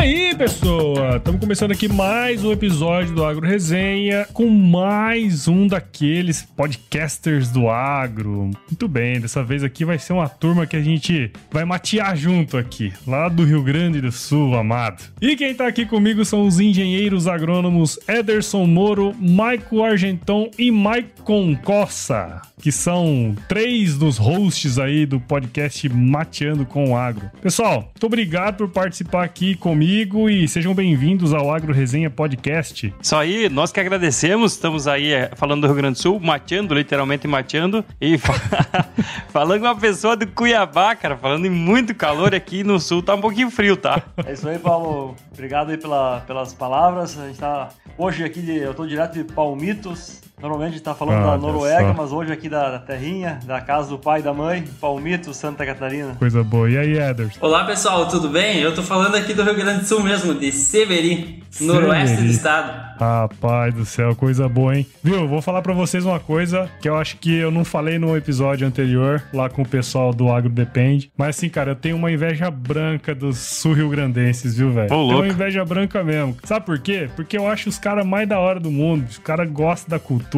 aí, pessoa? Estamos começando aqui mais um episódio do Agro Resenha com mais um daqueles podcasters do agro. Muito bem, dessa vez aqui vai ser uma turma que a gente vai matear junto aqui, lá do Rio Grande do Sul, amado. E quem tá aqui comigo são os engenheiros agrônomos Ederson Moro, Maico Argenton e Maicon Cossa, que são três dos hosts aí do podcast Mateando com o Agro. Pessoal, muito obrigado por participar aqui comigo e sejam bem-vindos ao Agro Resenha Podcast. Isso aí, nós que agradecemos, estamos aí é, falando do Rio Grande do Sul, mateando, literalmente mateando, e falando com uma pessoa do Cuiabá, cara, falando em muito calor aqui no sul, tá um pouquinho frio, tá? É isso aí, Paulo. Obrigado aí pela, pelas palavras. A gente tá hoje aqui, de, eu tô direto de Palmitos, Normalmente a gente tá falando ah, da Noruega, mas hoje aqui da, da, terrinha, da casa do pai e da mãe, Palmito, Santa Catarina. Coisa boa. E aí, Ederson? Olá, pessoal, tudo bem? Eu tô falando aqui do Rio Grande do Sul mesmo, de Severi, noroeste do estado. Rapaz do céu, coisa boa, hein? Viu? Vou falar para vocês uma coisa que eu acho que eu não falei no episódio anterior, lá com o pessoal do Agro Depende. Mas assim, cara, eu tenho uma inveja branca dos sul-rio-grandenses, viu, velho? Tenho uma inveja branca mesmo. Sabe por quê? Porque eu acho os caras mais da hora do mundo. Os caras gostam da cultura.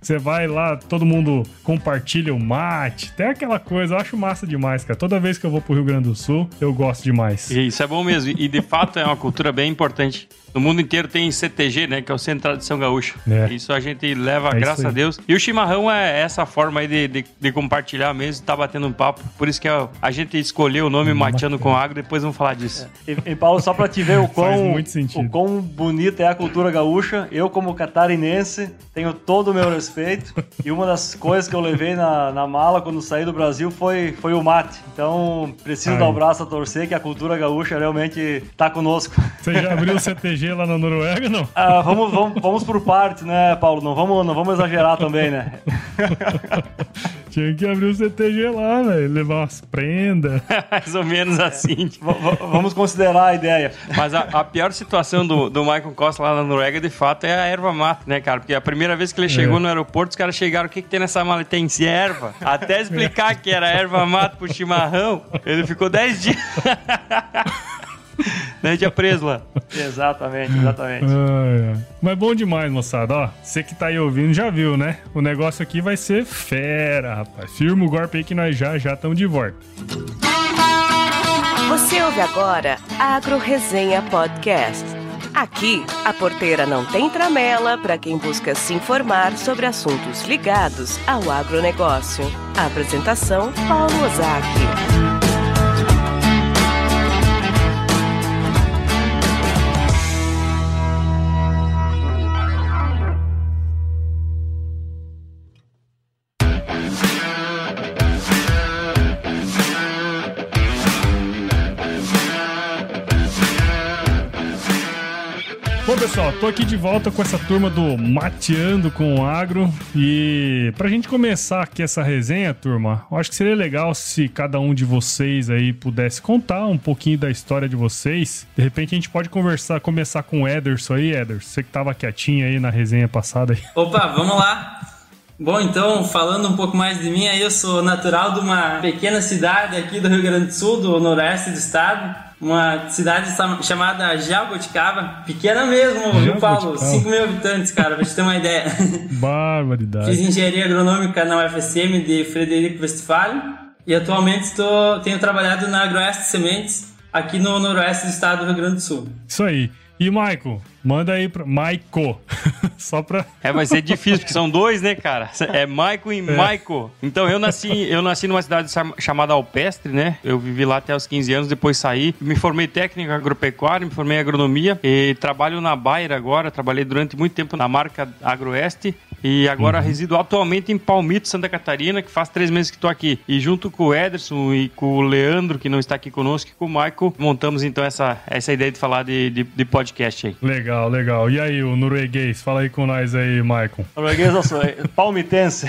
Você vai lá, todo mundo compartilha o mate. Tem aquela coisa, eu acho massa demais, cara. Toda vez que eu vou pro Rio Grande do Sul, eu gosto demais. Isso é bom mesmo. E de fato é uma cultura bem importante. No mundo inteiro tem CTG, né? Que é o Centro de Tradição Gaúcha. É. Isso a gente leva, é graças a Deus. E o chimarrão é essa forma aí de, de, de compartilhar mesmo, tá batendo um papo. Por isso que a, a gente escolheu o nome hum, Mateando com Água, depois vamos falar disso. É. E, e, Paulo, só pra te ver o quão, o quão bonita é a cultura gaúcha, eu como catarinense tenho todo o meu respeito. e uma das coisas que eu levei na, na mala quando saí do Brasil foi, foi o mate. Então, preciso Ai. dar o braço a torcer que a cultura gaúcha realmente tá conosco. Você já abriu o CTG lá na Noruega, não? Ah, vamos, vamos, vamos por parte, né, Paulo? Não vamos, não vamos exagerar também, né? Tinha que abrir o CTG lá, velho. Levar umas prendas. Mais ou menos assim. vamos considerar a ideia. Mas a, a, pior situação do, do Michael Costa lá na Noruega, de fato, é a erva mata, né, cara? Porque a primeira vez que ele chegou é. no aeroporto, os caras chegaram, o que, que tem nessa mala? Tem erva. Até explicar que era erva mata pro chimarrão, ele ficou 10 dias. né? A gente é preso lá. Exatamente, exatamente. Ah, é. Mas bom demais, moçada. Ó, você que tá aí ouvindo já viu, né? O negócio aqui vai ser fera, rapaz. Firma o golpe aí que nós já já estamos de volta. Você ouve agora Agro Resenha Podcast. Aqui, a porteira não tem tramela para quem busca se informar sobre assuntos ligados ao agronegócio. A apresentação, Paulo Ozaki. Tô aqui de volta com essa turma do Mateando com o Agro. E pra gente começar aqui essa resenha, turma, eu acho que seria legal se cada um de vocês aí pudesse contar um pouquinho da história de vocês. De repente a gente pode conversar, começar com o Ederson aí, Ederson. Você que tava quietinho aí na resenha passada. Aí. Opa, vamos lá. Bom, então, falando um pouco mais de mim, eu sou natural de uma pequena cidade aqui do Rio Grande do Sul, do noroeste do estado uma cidade chamada Jaboticaba, pequena mesmo, viu, Paulo? 5 mil habitantes, cara, pra te ter uma ideia. Barbaridade. Fiz engenharia agronômica na UFSM de Frederico Westphalen e atualmente estou, tenho trabalhado na Agroeste Sementes, aqui no noroeste do estado do Rio Grande do Sul. Isso aí. E Maico, manda aí pra. Maico. Só pra. É, vai ser difícil, porque são dois, né, cara? É Maico e é. Maico. Então eu nasci, eu nasci numa cidade chamada Alpestre, né? Eu vivi lá até os 15 anos, depois saí. Me formei técnico agropecuário, me formei em agronomia e trabalho na Bayer agora. Trabalhei durante muito tempo na marca Agroeste e agora uhum. resido atualmente em Palmito, Santa Catarina, que faz três meses que estou aqui. E junto com o Ederson e com o Leandro, que não está aqui conosco, e com o Michael, montamos então essa, essa ideia de falar de, de, de podcast aí. Legal, legal. E aí, o norueguês? Fala aí com nós aí, Michael. Norueguês eu sou palmitense.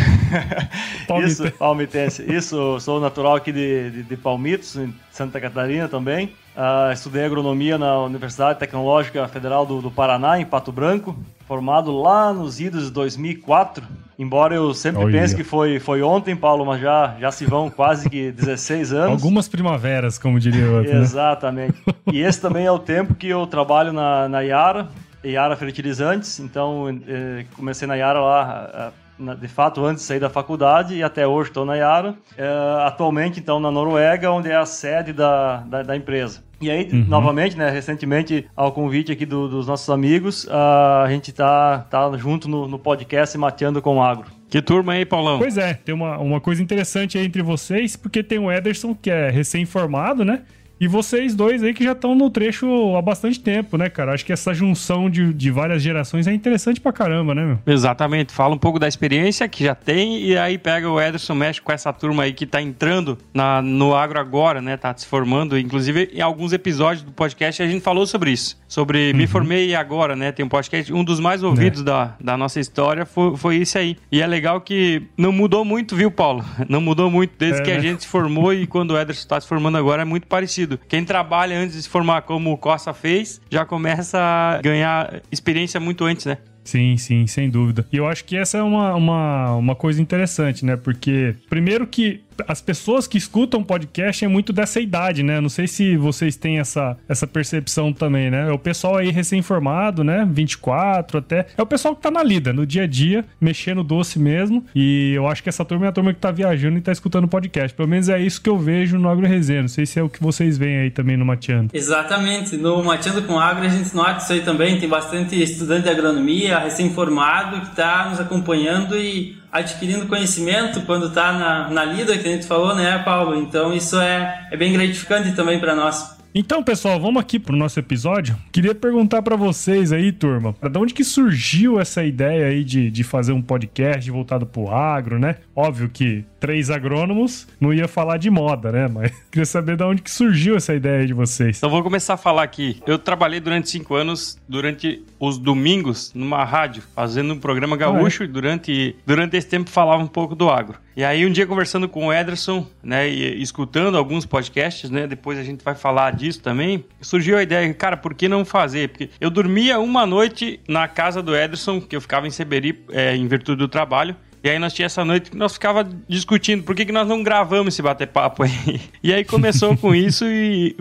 palmitense. Isso, palmitense. Isso, sou natural aqui de, de, de Palmitos, Santa Catarina também. Uh, estudei agronomia na Universidade Tecnológica Federal do, do, Paraná, em Pato Branco, formado lá nos idos de 2004. Embora eu sempre Olha. pense que foi, foi ontem, Paulo, mas já, já se vão quase que 16 anos. Algumas primaveras, como diria o outro. Né? Exatamente. Né? E esse também é o tempo que eu trabalho na, na Yara, Yara Fertilizantes. Então, eh, comecei na Yara lá de fato, antes de sair da faculdade e até hoje estou na Yara. É, atualmente, então, na Noruega, onde é a sede da, da, da empresa. E aí, uhum. novamente, né, recentemente, ao convite aqui do, dos nossos amigos, a gente tá, tá junto no, no podcast Mateando com o Agro. Que turma aí, Paulão? Pois é, tem uma, uma coisa interessante aí entre vocês, porque tem o Ederson, que é recém-formado, né? E vocês dois aí que já estão no trecho há bastante tempo, né, cara? Acho que essa junção de, de várias gerações é interessante pra caramba, né, meu? Exatamente. Fala um pouco da experiência que já tem e aí pega o Ederson, mexe com essa turma aí que tá entrando na, no agro agora, né? Tá se formando. Inclusive, em alguns episódios do podcast a gente falou sobre isso. Sobre uhum. Me Formei Agora, né? Tem um podcast, um dos mais ouvidos é. da, da nossa história foi, foi isso aí. E é legal que não mudou muito, viu, Paulo? Não mudou muito desde é, que a né? gente se formou e quando o Ederson tá se formando agora é muito parecido sentido. Quem trabalha antes de se formar como o Costa fez, já começa a ganhar experiência muito antes, né? Sim, sim, sem dúvida. E eu acho que essa é uma, uma, uma coisa interessante, né? Porque, primeiro que as pessoas que escutam podcast é muito dessa idade, né? Não sei se vocês têm essa, essa percepção também, né? É o pessoal aí recém-formado, né? 24 até. É o pessoal que tá na lida, no dia a dia, mexendo doce mesmo. E eu acho que essa turma é a turma que tá viajando e tá escutando podcast. Pelo menos é isso que eu vejo no Agro Resenha. Não sei se é o que vocês veem aí também no Mateando. Exatamente. No Mateando com Agro a gente nota isso aí também. Tem bastante estudante de agronomia, recém-formado, que tá nos acompanhando e adquirindo conhecimento quando está na, na lida, que a gente falou, né, Paulo? Então isso é, é bem gratificante também para nós. Então, pessoal, vamos aqui pro nosso episódio. Queria perguntar para vocês aí, turma, de onde que surgiu essa ideia aí de, de fazer um podcast voltado pro agro, né? Óbvio que três agrônomos não ia falar de moda, né? Mas queria saber de onde que surgiu essa ideia de vocês. Então, vou começar a falar aqui. Eu trabalhei durante cinco anos, durante os domingos, numa rádio, fazendo um programa gaúcho ah, é? e durante, durante esse tempo falava um pouco do agro. E aí, um dia conversando com o Ederson, né, e escutando alguns podcasts, né, depois a gente vai falar disso também, surgiu a ideia, cara, por que não fazer? Porque eu dormia uma noite na casa do Ederson, que eu ficava em Seberi, é, em virtude do trabalho, e aí nós tinha essa noite que nós ficava discutindo por que, que nós não gravamos esse bater-papo aí. E aí começou com isso e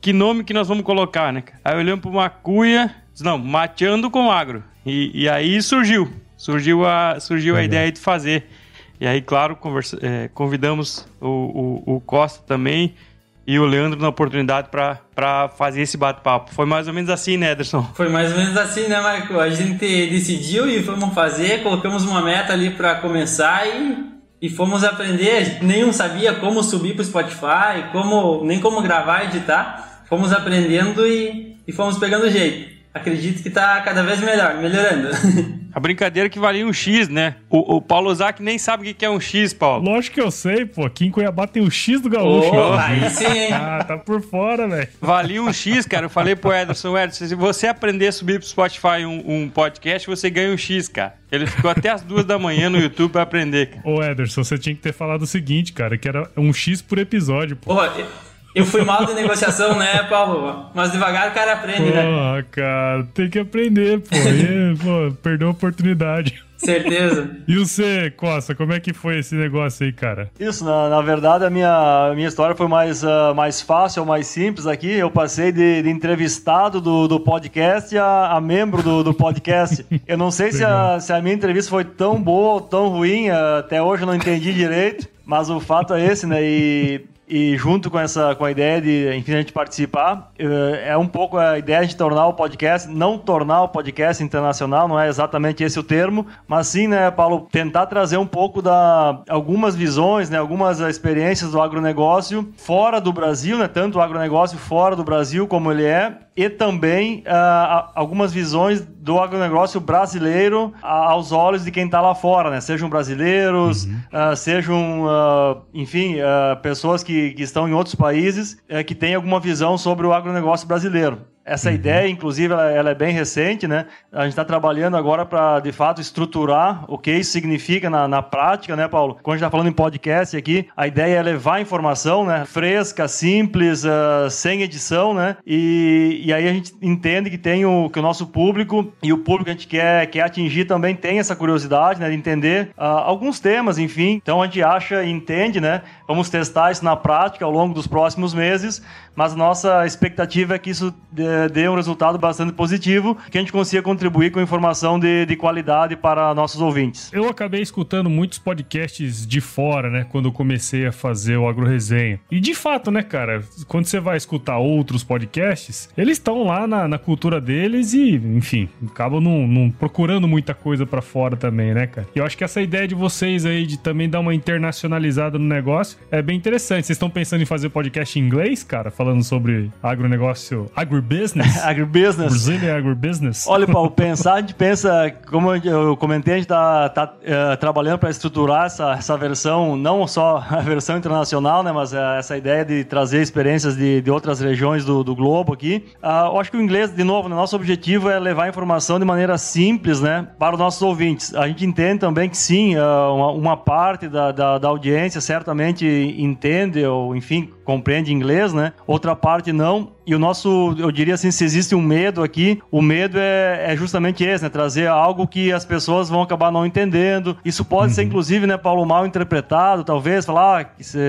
que nome que nós vamos colocar, né? Aí olhamos para uma cuia, não, mateando com agro. E, e aí surgiu, surgiu a, surgiu a ideia de fazer. E aí, claro, conversa, é, convidamos o, o, o, Costa também e o Leandro na oportunidade para fazer esse bate-papo. Foi mais ou menos assim, né, Ederson? Foi mais ou menos assim, né, Marco? A gente decidiu e fomos fazer, colocamos uma meta ali para começar e, e fomos aprender. Nenhum sabia como subir para o Spotify, como, nem como gravar e editar. Fomos aprendendo e, e fomos pegando jeito acredito que está cada vez melhor, melhorando. A brincadeira que valia um X, né? O, o Paulo Zac nem sabe o que é um X, Paulo. Lógico que eu sei, pô. Aqui em Cuiabá tem o X do gaúcho. Oh, aí sim, hein? Ah, tá por fora, velho. Valia um X, cara. Eu falei pro Ederson, Ederson, se você aprender a subir pro Spotify um, um podcast, você ganha um X, cara. Ele ficou até as duas da manhã no YouTube pra aprender, cara. Ô, Ederson, você tinha que ter falado o seguinte, cara, que era um X por episódio, pô. Pô, eu fui mal de negociação, né, Paulo? Mas devagar o cara aprende, né? Porra, cara, tem que aprender, pô. E, pô, perdeu a oportunidade. Certeza. E você, Costa, como é que foi esse negócio aí, cara? Isso, na, na verdade, a minha, a minha história foi mais, uh, mais fácil, mais simples aqui. Eu passei de, de entrevistado do, do podcast a, a membro do, do podcast. Eu não sei se a, se a minha entrevista foi tão boa ou tão ruim, uh, até hoje eu não entendi direito. Mas o fato é esse, né? E e junto com essa com a ideia de enfim a gente participar eh, é um pouco a ideia de tornar o podcast não tornar o podcast internacional não é exatamente esse o termo mas sim né Paulo tentar trazer um pouco da algumas visões né algumas experiências do agronegócio fora do Brasil né tanto o agronegócio fora do Brasil como ele é e também uh, algumas visões do agronegócio brasileiro aos olhos de quem está lá fora, né? Sejam brasileiros, uhum. uh, sejam, uh, enfim, pessoas que, que estão em outros países que têm alguma visão sobre o agronegócio brasileiro. Essa uhum. ideia, inclusive, ela, ela, é bem recente, né? A gente está trabalhando agora para, de fato, estruturar o que isso significa na, na prática, né, Paulo? Quando a gente está falando em podcast aqui, a ideia é levar informação, né? Fresca, simples, uh, sem edição, né? E, e aí a gente entende que tem o, que o nosso público e o público que a gente quer, quer atingir também tem essa curiosidade, né? De entender uh, alguns temas, enfim. Então a gente acha e entende, né? Vamos testar isso na prática ao longo dos próximos meses, mas nossa expectativa é que isso dê um resultado bastante positivo, que a gente consiga contribuir com informação de, de qualidade para nossos ouvintes. Eu acabei escutando muitos podcasts de fora, né, quando eu comecei a fazer o Agro Resenha. E de fato, né, cara, quando você vai escutar outros podcasts, eles estão lá na, na, cultura deles e, enfim, acabam não, não procurando muita coisa para fora também, né, cara? E eu acho que essa ideia de vocês aí de também dar uma internacionalizada no negócio é bem interessante. Vocês estão pensando em fazer podcast em inglês, cara? Falando sobre agronegócio, agribusiness. agribusiness. Brazilian agribusiness. Olha, Paulo, pensar, a gente pensa, como eu comentei, a gente está tá, uh, trabalhando para estruturar essa, essa versão, não só a versão internacional, né, mas uh, essa ideia de trazer experiências de, de outras regiões do, do globo aqui. Uh, eu acho que o inglês, de novo, né, nosso objetivo é levar a informação de maneira simples, né, para os nossos ouvintes. A gente entende também que sim, uma, uma, parte da, da, da audiência certamente entende ou, enfim, compreende inglês, né? Outra parte não. E o nosso, eu diria assim, se existe um medo aqui, o medo é, é justamente esse, né? Trazer algo que as pessoas vão acabar não entendendo. Isso pode uhum. ser, inclusive, né, Paulo, mal interpretado, talvez, falar, ah,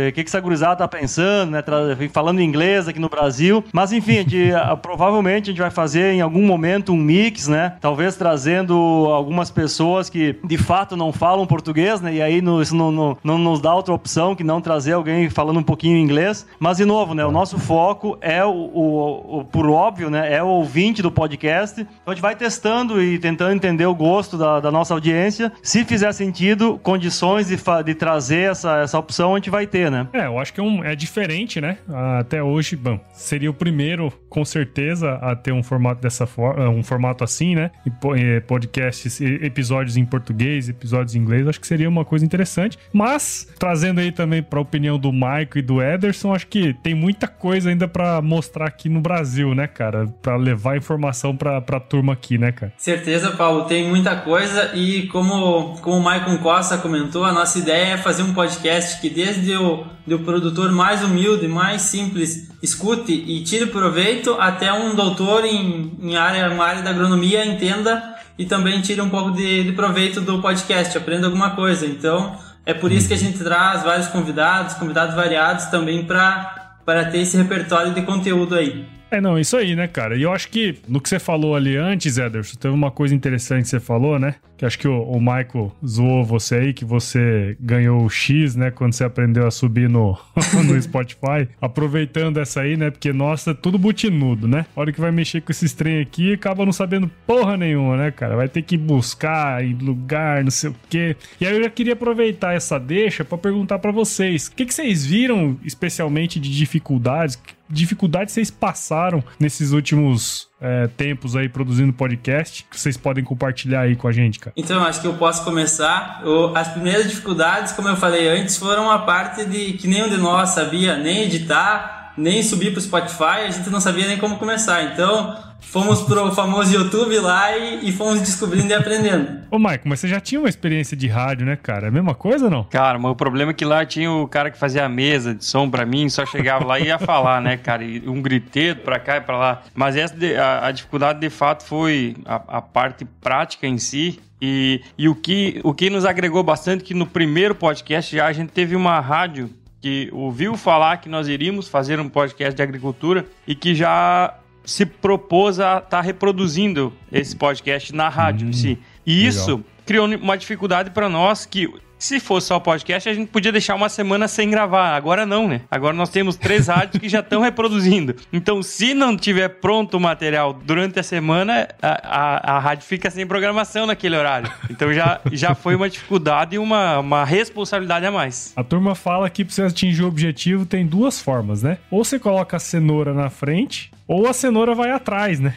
o que, que essa gurizada tá pensando, né? Falando inglês aqui no Brasil. Mas, enfim, a gente, provavelmente a gente vai fazer em algum momento um mix, né? Talvez trazendo algumas pessoas que de fato não falam português, né? E aí no, isso não, não, não nos dá outra opção que não trazer alguém falando um pouquinho inglês. Mas, de novo, né? O nosso foco é o, o, o, por óbvio, né? É o ouvinte do podcast. Então a gente vai testando e tentando entender o gosto da, da nossa audiência. Se fizer sentido, condições de, de trazer essa, essa opção a gente vai ter, né? É, eu acho que é, um, é diferente, né? Até hoje, bom, seria o primeiro, com certeza, a ter um formato dessa forma, um formato assim, né? E podcasts, episódios em português, episódios em inglês, acho que seria uma coisa interessante. Mas, trazendo aí também para a opinião do Maico e do Ederson, acho que tem muita coisa ainda para mostrar aqui no Brasil, né, cara? Para levar informação pra, pra turma aqui, né, cara? Certeza, Paulo, tem muita coisa e como, como o Maicon Costa comentou, a nossa ideia é fazer um podcast que desde o do produtor mais humilde, mais simples, escute e tire proveito, até um doutor em, em área, uma área da agronomia entenda e também tire um pouco de, de proveito do podcast, aprenda alguma coisa. Então, é por isso que a gente traz vários convidados, convidados variados também para para ter esse repertório de conteúdo aí. É, não, isso aí, né, cara? E eu acho que no que você falou ali antes, Ederson, teve uma coisa interessante que você falou, né? Que acho que o, o Michael zoou você aí, que você ganhou o X, né? Quando você aprendeu a subir no, no Spotify. Aproveitando essa aí, né? Porque, nossa, tudo butinudo, né? A hora que vai mexer com esses trem aqui, acaba não sabendo porra nenhuma, né, cara? Vai ter que buscar em lugar, não sei o quê. E aí eu já queria aproveitar essa deixa para perguntar para vocês. O que, que vocês viram, especialmente, de dificuldades? dificuldades vocês passaram nesses últimos é, tempos aí produzindo podcast que vocês podem compartilhar aí com a gente, cara? Então, acho que eu posso começar. Eu, as primeiras dificuldades, como eu falei antes, foram a parte de que nenhum de nós sabia nem editar, nem subir para o Spotify, a gente não sabia nem como começar. Então, fomos pro famoso YouTube lá e, e, fomos descobrindo e aprendendo. Ô, Maico, mas você já tinha uma experiência de rádio, né, cara? É a mesma coisa ou não? Cara, mas o problema é que lá tinha o cara que fazia a mesa de som pra mim, só chegava lá e ia falar, né, cara? E um griteiro pra cá e pra lá. Mas essa a, a dificuldade de fato foi a, a parte prática em si, e, e o, que, o que nos agregou bastante que no primeiro podcast já a gente teve uma rádio que ouviu falar que nós iríamos fazer um podcast de agricultura e que já se propôs a estar tá reproduzindo esse podcast na rádio hum, em si. E legal. isso criou uma dificuldade para nós que se fosse só podcast, a gente podia deixar uma semana sem gravar. Agora não, né? Agora nós temos três rádios que já estão reproduzindo. Então, se não tiver pronto o material durante a semana, a, a, a, rádio fica sem programação naquele horário. Então já, já foi uma dificuldade e uma, uma responsabilidade a mais. A turma fala que para você atingir o objetivo tem duas formas, né? Ou você coloca a cenoura na frente, ou a cenoura vai atrás, né?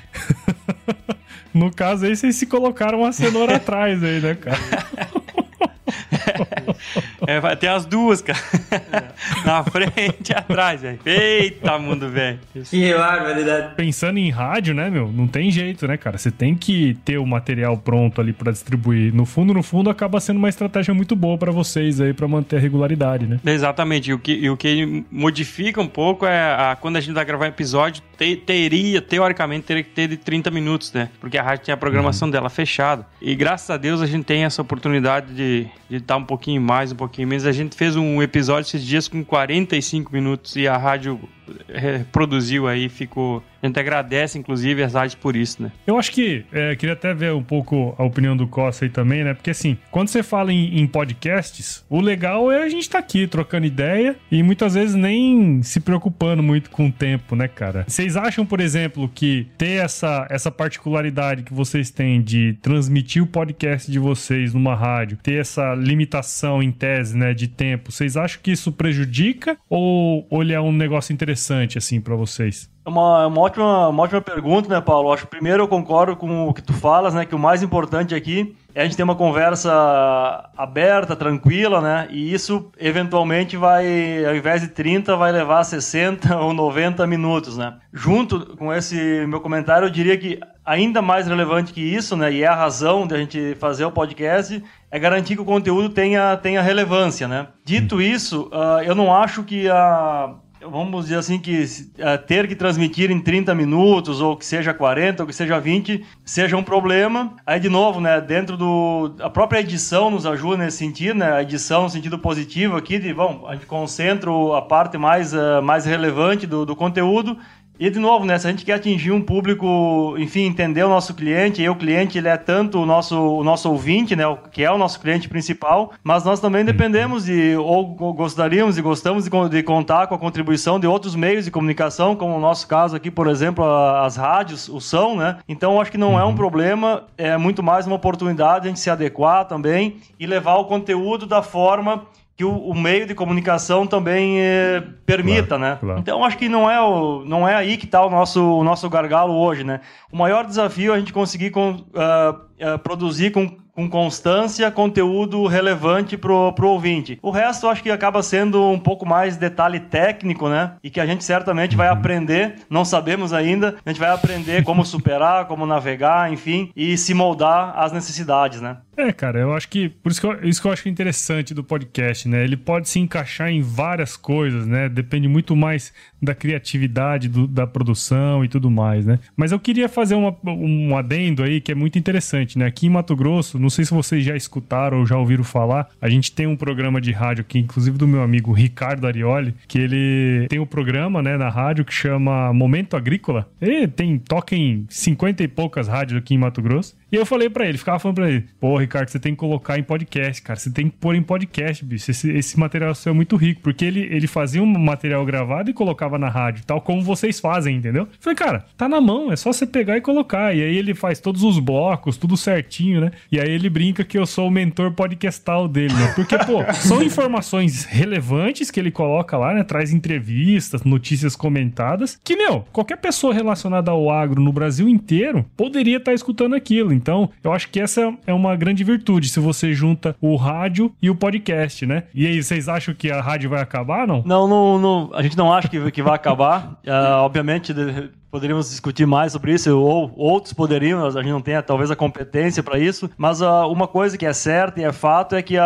no caso aí, vocês se colocaram a cenoura atrás aí, né, cara? É, vai ter as duas, cara. É. Na frente e atrás, velho. Eita, mundo, velho. Que barbaridade. Pensando em rádio, né, meu? Não tem jeito, né, cara? Você tem que ter o material pronto ali para distribuir. No fundo, no fundo, acaba sendo uma estratégia muito boa para vocês aí, para manter a regularidade, né? Exatamente. E o que, e o que modifica um pouco é a, quando a gente vai gravar episódio, te, teria, teoricamente, teria que ter de 30 minutos, né? Porque a rádio tem a programação uhum. dela fechada. E graças a Deus a gente tem essa oportunidade de estar um pouquinho mais, um pouquinho menos. A gente fez um episódio esses dias com 45 minutos e a rádio produziu aí, ficou. A gente agradece, inclusive, as rádios por isso, né? Eu acho que é, queria até ver um pouco a opinião do Costa aí também, né? Porque assim, quando você fala em, em podcasts, o legal é a gente estar tá aqui trocando ideia e muitas vezes nem se preocupando muito com o tempo, né, cara? Vocês acham, por exemplo, que ter essa, essa particularidade que vocês têm de transmitir o podcast de vocês numa rádio, ter essa limitação em tese, né, de tempo, vocês acham que isso prejudica ou, ele é um negócio interessante? Interessante, assim, para vocês? É uma, uma, ótima, uma ótima pergunta, né, Paulo? Acho que primeiro eu concordo com o que tu falas, né? Que o mais importante aqui é a gente ter uma conversa aberta, tranquila, né? E isso, eventualmente, vai, ao invés de 30, vai levar 60 ou 90 minutos, né? Junto com esse meu comentário, eu diria que ainda mais relevante que isso, né? E é a razão de a gente fazer o podcast, é garantir que o conteúdo tenha, tenha relevância, né? Dito isso, uh, eu não acho que a vamos dizer assim, que uh, ter que transmitir em 30 minutos, ou que seja 40, ou que seja 20, seja um problema. Aí, de novo, né, dentro do... A própria edição nos ajuda nesse sentido, né? A edição no sentido positivo aqui, de, bom, a gente concentra a parte mais, uh, mais relevante do, do conteúdo e de novo, né, se a gente quer atingir um público, enfim, entender o nosso cliente, e o cliente ele é tanto o nosso, o nosso ouvinte, né, que é o nosso cliente principal, mas nós também dependemos de, ou gostaríamos e gostamos de, de contar com a contribuição de outros meios de comunicação, como o nosso caso aqui, por exemplo, as rádios, o som, né? Então, acho que não é um problema, é muito mais uma oportunidade a gente se adequar também e levar o conteúdo da forma que o, o, meio de comunicação também eh, permita, claro, né? Claro. Então acho que não é, o, não é aí que está o nosso, o nosso gargalo hoje, né? O maior desafio é a gente conseguir com, uh, uh, produzir com com constância conteúdo relevante pro, pro ouvinte. O resto acho que acaba sendo um pouco mais detalhe técnico, né? E que a gente certamente vai uhum. aprender, não sabemos ainda, a gente vai aprender como superar, como navegar, enfim, e se moldar às necessidades, né? É, cara, eu acho que. Por isso que eu, isso que eu acho interessante do podcast, né? Ele pode se encaixar em várias coisas, né? Depende muito mais da criatividade do, da produção e tudo mais, né? Mas eu queria fazer uma, um adendo aí que é muito interessante, né? Aqui em Mato Grosso, não sei se vocês já escutaram ou já ouviram falar, a gente tem um programa de rádio aqui, inclusive do meu amigo Ricardo Arioli, que ele tem um programa, né, na rádio que chama Momento Agrícola. Ele tem, toca em 50 e poucas rádios aqui em Mato Grosso. E eu falei para ele, ficava falando pra ele, pô, Ricardo, você tem que colocar em podcast, cara. Você tem que pôr em podcast, bicho. Esse, esse material seu é muito rico. Porque ele, ele fazia um material gravado e colocava na rádio, tal como vocês fazem, entendeu? Eu falei, cara, tá na mão, é só você pegar e colocar. E aí ele faz todos os blocos, tudo certinho, né? E aí ele brinca que eu sou o mentor podcastal dele, né? Porque, pô, são informações relevantes que ele coloca lá, né? Traz entrevistas, notícias comentadas, que, meu, qualquer pessoa relacionada ao agro no Brasil inteiro poderia estar tá escutando aquilo. Então, eu acho que essa é uma grande virtude, se você junta o rádio e o podcast, né? E aí, vocês acham que a rádio vai acabar, não? Não, não, não a gente não acha que, que vai acabar. Uh, obviamente, poderíamos discutir mais sobre isso, ou outros poderiam, a gente não tem talvez a competência para isso, mas uh, uma coisa que é certa e é fato é que a,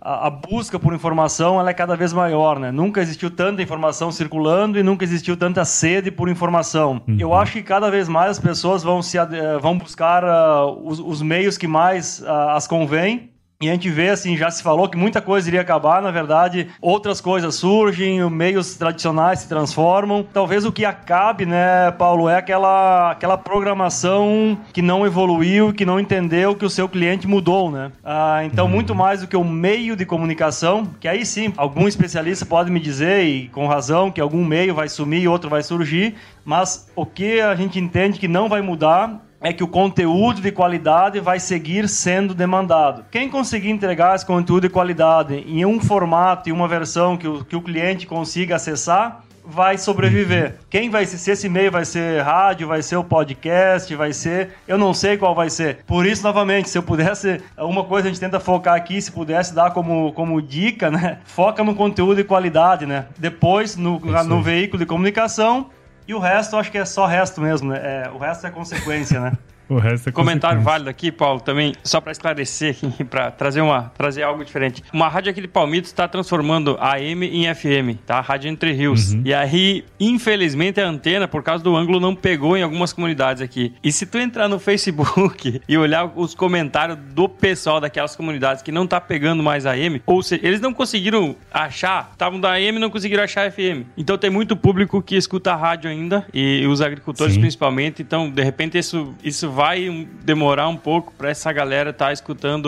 a, a, busca por informação ela é cada vez maior, né? Nunca existiu tanta informação circulando e nunca existiu tanta sede por informação. Uhum. Eu acho que cada vez mais as pessoas vão, se, vão buscar uh, os, os, meios que mais uh, as convém e a gente vê, assim, já se falou que muita coisa iria acabar, na verdade, outras coisas surgem, meios tradicionais se transformam. Talvez o que acabe, né, Paulo, é aquela, aquela programação que não evoluiu, que não entendeu que o seu cliente mudou, né? Ah, então, muito uhum. mais do que o meio de comunicação, que aí sim, algum especialista pode me dizer, e com razão, que algum meio vai sumir e outro vai surgir, mas o que a gente entende que não vai mudar é que o conteúdo de qualidade vai seguir sendo demandado. Quem conseguir entregar esse conteúdo de qualidade em um formato e uma versão que o, que o cliente consiga acessar, vai sobreviver. Quem vai ser, se esse meio vai ser rádio, vai ser o podcast, vai ser, eu não sei qual vai ser. Por isso, novamente, se eu pudesse, uma coisa a gente tenta focar aqui, se pudesse dar como, como dica, né? Foca no conteúdo de qualidade, né? Depois, no, no veículo de comunicação, e o resto, eu acho que é só resto mesmo, né? É, o resto é consequência, né? O resto é Comentário válido aqui, Paulo, também, só para esclarecer, para trazer, uma, trazer algo diferente. Uma rádio aqui de Palmitos está transformando AM em FM, tá? Rádio Entre Rios. Uhum. E aí, infelizmente, a antena, por causa do ângulo, não pegou em algumas comunidades aqui. E se tu entrar no Facebook e olhar os comentários do pessoal daquelas comunidades que não tá pegando mais AM, ou seja, eles não conseguiram achar, estavam da AM e não conseguiram achar FM. Então tem muito público que escuta a rádio ainda, e os agricultores Sim. principalmente. Então, de repente, isso, isso vai demorar um pouco para essa galera estar tá escutando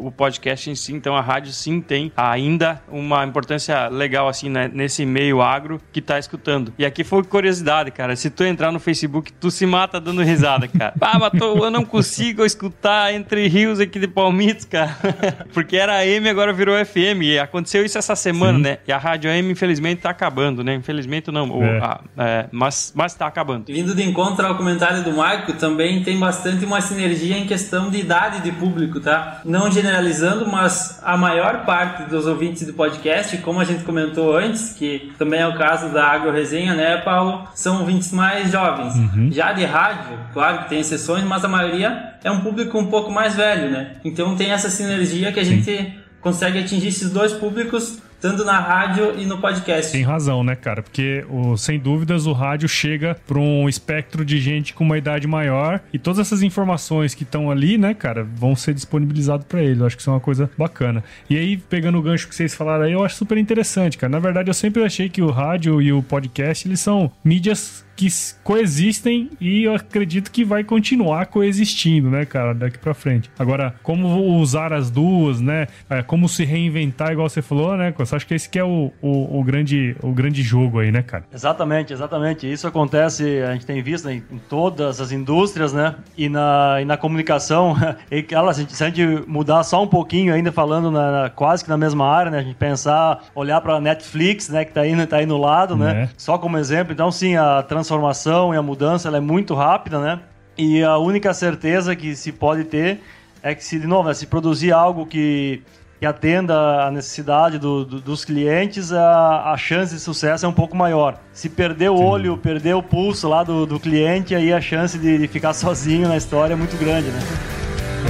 o, podcast em si. Então a rádio sim tem ainda uma importância legal assim né, nesse meio agro que tá escutando. E aqui foi curiosidade, cara. Se tu entrar no Facebook, tu se mata dando risada, cara. ah, mas tô, eu não consigo escutar entre rios aqui de Palmitos, cara. Porque era AM, agora virou FM. E aconteceu isso essa semana, sim. né? E a rádio AM, infelizmente, tá acabando, né? Infelizmente não. É. a, é, mas, mas tá acabando. Vindo de encontro ao comentário do Marco, também tem bastante uma sinergia em questão de idade de público, tá? Não generalizando, mas a maior parte dos ouvintes do podcast, como a gente comentou antes, que também é o caso da Agro Resenha, né, Paulo? São ouvintes mais jovens. Uhum. Já de rádio, claro que tem exceções, mas a maioria é um público um pouco mais velho, né? Então tem essa sinergia que a Sim. gente consegue atingir esses dois públicos tanto na rádio e no podcast. Tem razão, né, cara? Porque, o, sem dúvidas, o rádio chega para um espectro de gente com uma idade maior e todas essas informações que estão ali, né, cara, vão ser disponibilizadas para ele. Eu acho que isso é uma coisa bacana. E aí, pegando o gancho que vocês falaram aí, eu acho super interessante, cara. Na verdade, eu sempre achei que o rádio e o podcast, eles são mídias que coexistem e eu acredito que vai continuar coexistindo, né, cara, daqui para frente. Agora, como usar as duas, né? É, como se reinventar, igual você falou, né? Eu acho que esse que é o, o, o, grande, o grande jogo aí, né, cara? Exatamente, exatamente. Isso acontece, a gente tem visto né, em todas as indústrias, né? E na, e na comunicação, e, ela, se a gente mudar só um pouquinho, ainda falando na, quase que na mesma área, né? A gente pensar, olhar para Netflix, né? Que tá aí, tá aí no lado, né? É. Só como exemplo. Então, sim, a transformação transformação e a mudança ela é muito rápida, né? E a única certeza que se pode ter é que se, de novo, né, se produzir algo que, que atenda a necessidade do, do, dos clientes, a, a chance de sucesso é um pouco maior. Se perder o Sim. olho, perder o pulso lá do, do cliente, aí a chance de, de ficar sozinho na história é muito grande, né?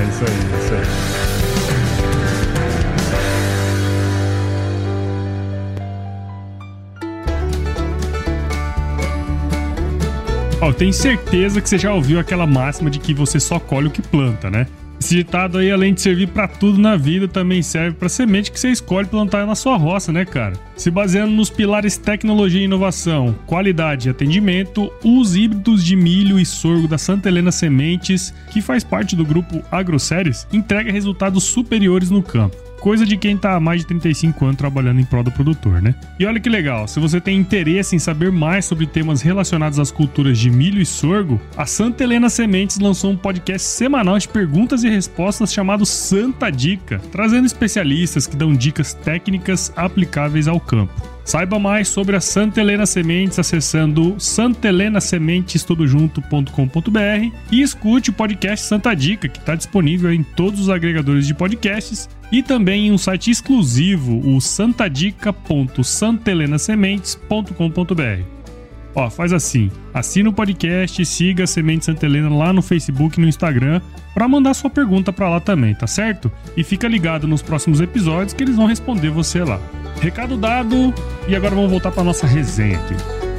É isso aí, é isso aí. Ó, oh, tenho certeza que você já ouviu aquela máxima de que você só colhe o que planta, né? Esse ditado aí, além de servir para tudo na vida, também serve para semente que você escolhe plantar na sua roça, né, cara? Se baseando nos pilares tecnologia e inovação, qualidade e atendimento, os híbridos de milho e sorgo da Santa Helena Sementes, que faz parte do grupo AgroSéries, entrega resultados superiores no campo coisa de quem tá há mais de 35 anos trabalhando em prol do produtor, né? E olha que legal, se você tem interesse em saber mais sobre temas relacionados às culturas de milho e sorgo, a Santa Helena Sementes lançou um podcast semanal de perguntas e respostas chamado Santa Dica, trazendo especialistas que dão dicas técnicas aplicáveis ao campo. Saiba mais sobre a Santa Helena Sementes acessando santelenasementestudojunto.com.br e escute o podcast Santa Dica, que está disponível em todos os agregadores de podcasts e também em um site exclusivo, o santadica.santelenasementes.com.br. Ó, faz assim, assina o podcast siga a Semente Santa Helena lá no Facebook e no Instagram para mandar sua pergunta para lá também, tá certo? E fica ligado nos próximos episódios que eles vão responder você lá. Recado dado, e agora vamos voltar para nossa resenha aqui.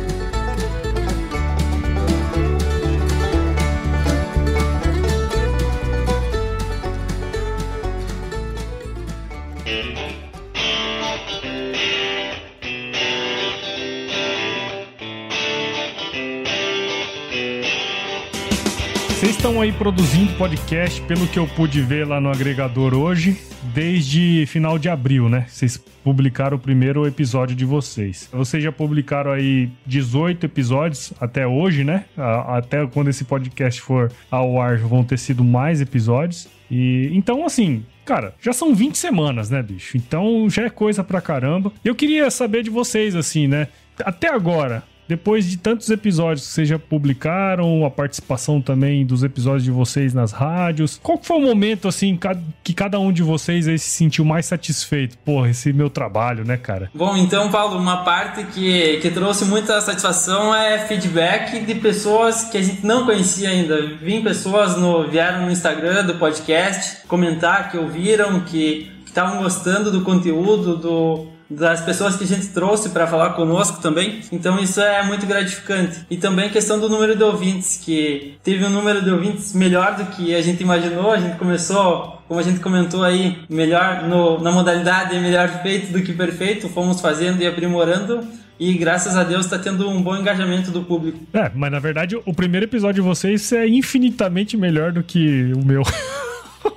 Vocês estão aí produzindo podcast, pelo que eu pude ver lá no agregador hoje, desde final de abril, né? Vocês publicaram o primeiro episódio de vocês. Vocês já publicaram aí 18 episódios até hoje, né? Até quando esse podcast for ao ar, vão ter sido mais episódios. E então, assim, cara, já são 20 semanas, né, bicho? Então já é coisa pra caramba. Eu queria saber de vocês, assim, né? Até agora, depois de tantos episódios que vocês já publicaram, a participação também dos episódios de vocês nas rádios, qual foi o momento, assim, que cada um de vocês aí se sentiu mais satisfeito? Porra, esse meu trabalho, né, cara? Bom, então, Paulo, uma parte que, que trouxe muita satisfação é feedback de pessoas que a gente não conhecia ainda. Vim pessoas no, vieram no Instagram do podcast comentar que ouviram, que estavam gostando do conteúdo, do, das pessoas que a gente trouxe para falar conosco também. Então isso é muito gratificante. E também a questão do número de ouvintes, que teve um número de ouvintes melhor do que a gente imaginou. A gente começou, como a gente comentou aí, melhor no, na modalidade melhor feito do que perfeito. Fomos fazendo e aprimorando. E graças a Deus está tendo um bom engajamento do público. É, mas na verdade o primeiro episódio de vocês é infinitamente melhor do que o meu.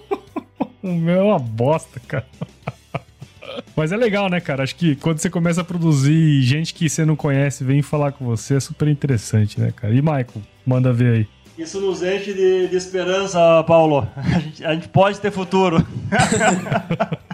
o meu é uma bosta, cara. Mas é legal, né, cara? Acho que quando você começa a produzir gente que você não conhece vem falar com você, é super interessante, né, cara? E Michael, manda ver aí. Isso nos enche de, de esperança, Paulo. A gente, a gente pode ter futuro.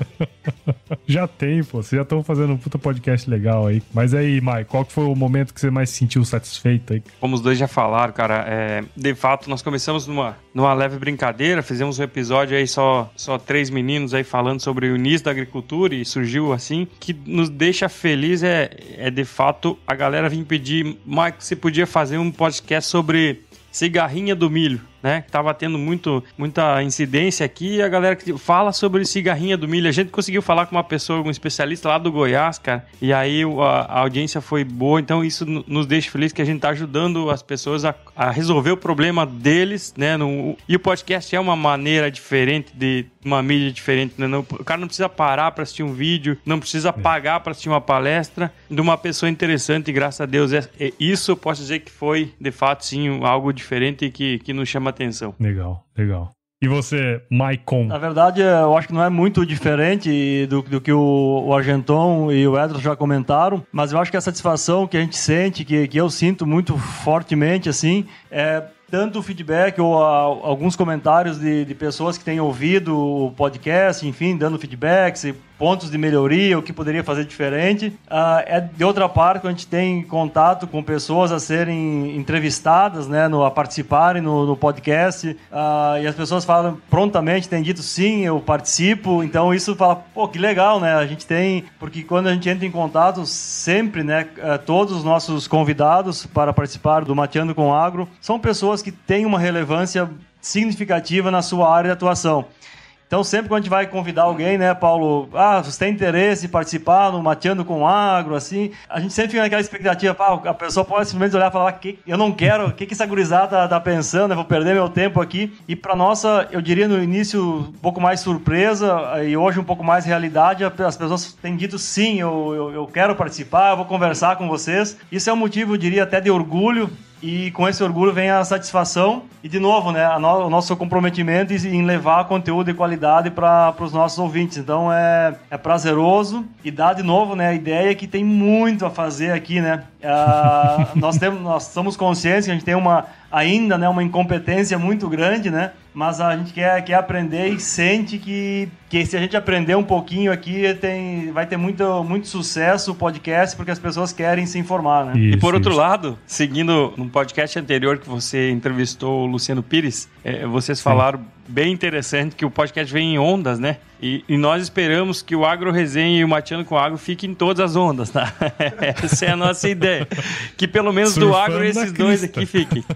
já tem, pô. Vocês já estão fazendo um puta podcast legal aí. Mas aí, Mike, qual que foi o momento que você mais se sentiu satisfeito aí? Como os dois já falaram, cara, é, de fato, nós começamos numa, numa leve brincadeira, fizemos um episódio aí só, só três meninos aí falando sobre o início da agricultura e surgiu assim. que nos deixa feliz é, é de fato a galera vir pedir, Mike, você podia fazer um podcast sobre cigarrinha do milho né? Que tava tendo muito, muita incidência aqui. E a galera que fala sobre cigarrinha do milho. A gente conseguiu falar com uma pessoa, um especialista lá do Goiás, cara. E aí a, a audiência foi boa. Então isso nos deixa feliz que a gente tá ajudando as pessoas a, a resolver o problema deles, né? No, e o podcast é uma maneira diferente de uma mídia diferente, né? Não, o cara não precisa parar para assistir um vídeo, não precisa é. pagar para assistir uma palestra de uma pessoa interessante. Graças a Deus, é, é, isso eu posso dizer que foi de fato sim algo diferente e que, que nos chama atenção. Legal, legal. E você, Maicon? Na verdade, eu acho que não é muito diferente do, do que o, o Argenton e o Edros já comentaram, mas eu acho que a satisfação que a gente sente, que, que eu sinto muito fortemente, assim, é tanto feedback ou a, alguns comentários de, de, pessoas que têm ouvido o podcast, enfim, dando feedbacks pontos de melhoria, o que poderia fazer diferente. Uh, é de outra parte, a gente tem contato com pessoas a serem entrevistadas, né, no, a participarem no, no podcast, uh, e as pessoas falam prontamente, têm dito sim, eu participo, então isso fala, pô, que legal, né, a gente tem, porque quando a gente entra em contato, sempre, né, uh, todos os nossos convidados para participar do Mateando com Agro são pessoas que têm uma relevância significativa na sua área de atuação. Então, sempre quando a gente vai convidar alguém, né, Paulo, ah, você tem interesse em participar no Mateando com Agro, assim, a gente sempre fica naquela expectativa, pá, a pessoa pode simplesmente olhar e falar, que, eu não quero, o que, que essa gurizada tá, tá pensando, eu vou perder meu tempo aqui. E para nossa, eu diria no início, um pouco mais surpresa e hoje um pouco mais realidade, as pessoas têm dito sim, eu, eu, eu quero participar, eu vou conversar com vocês. Isso é um motivo, eu diria, até de orgulho e com esse orgulho vem a satisfação e, de novo, né, no, o nosso comprometimento em levar conteúdo de qualidade para os nossos ouvintes. Então é, é prazeroso e dá de novo né, a ideia que tem muito a fazer aqui. Né? Uh, nós, temos, nós somos conscientes que a gente tem uma, ainda né, uma incompetência muito grande, né? mas a gente quer, quer aprender e sente que, que se a gente aprender um pouquinho aqui, tem, vai ter muito, muito sucesso o podcast, porque as pessoas querem se informar, né? Isso, e por outro isso. lado, seguindo no podcast anterior que você entrevistou o Luciano Pires, é, vocês Sim. falaram bem interessante que o podcast vem em ondas, né? E, e, nós esperamos que o Agro Resenha e o Mateando com Agro fiquem em todas as ondas, tá? Essa é a nossa ideia. Que pelo menos Surfando do agro esses dois aqui fiquem.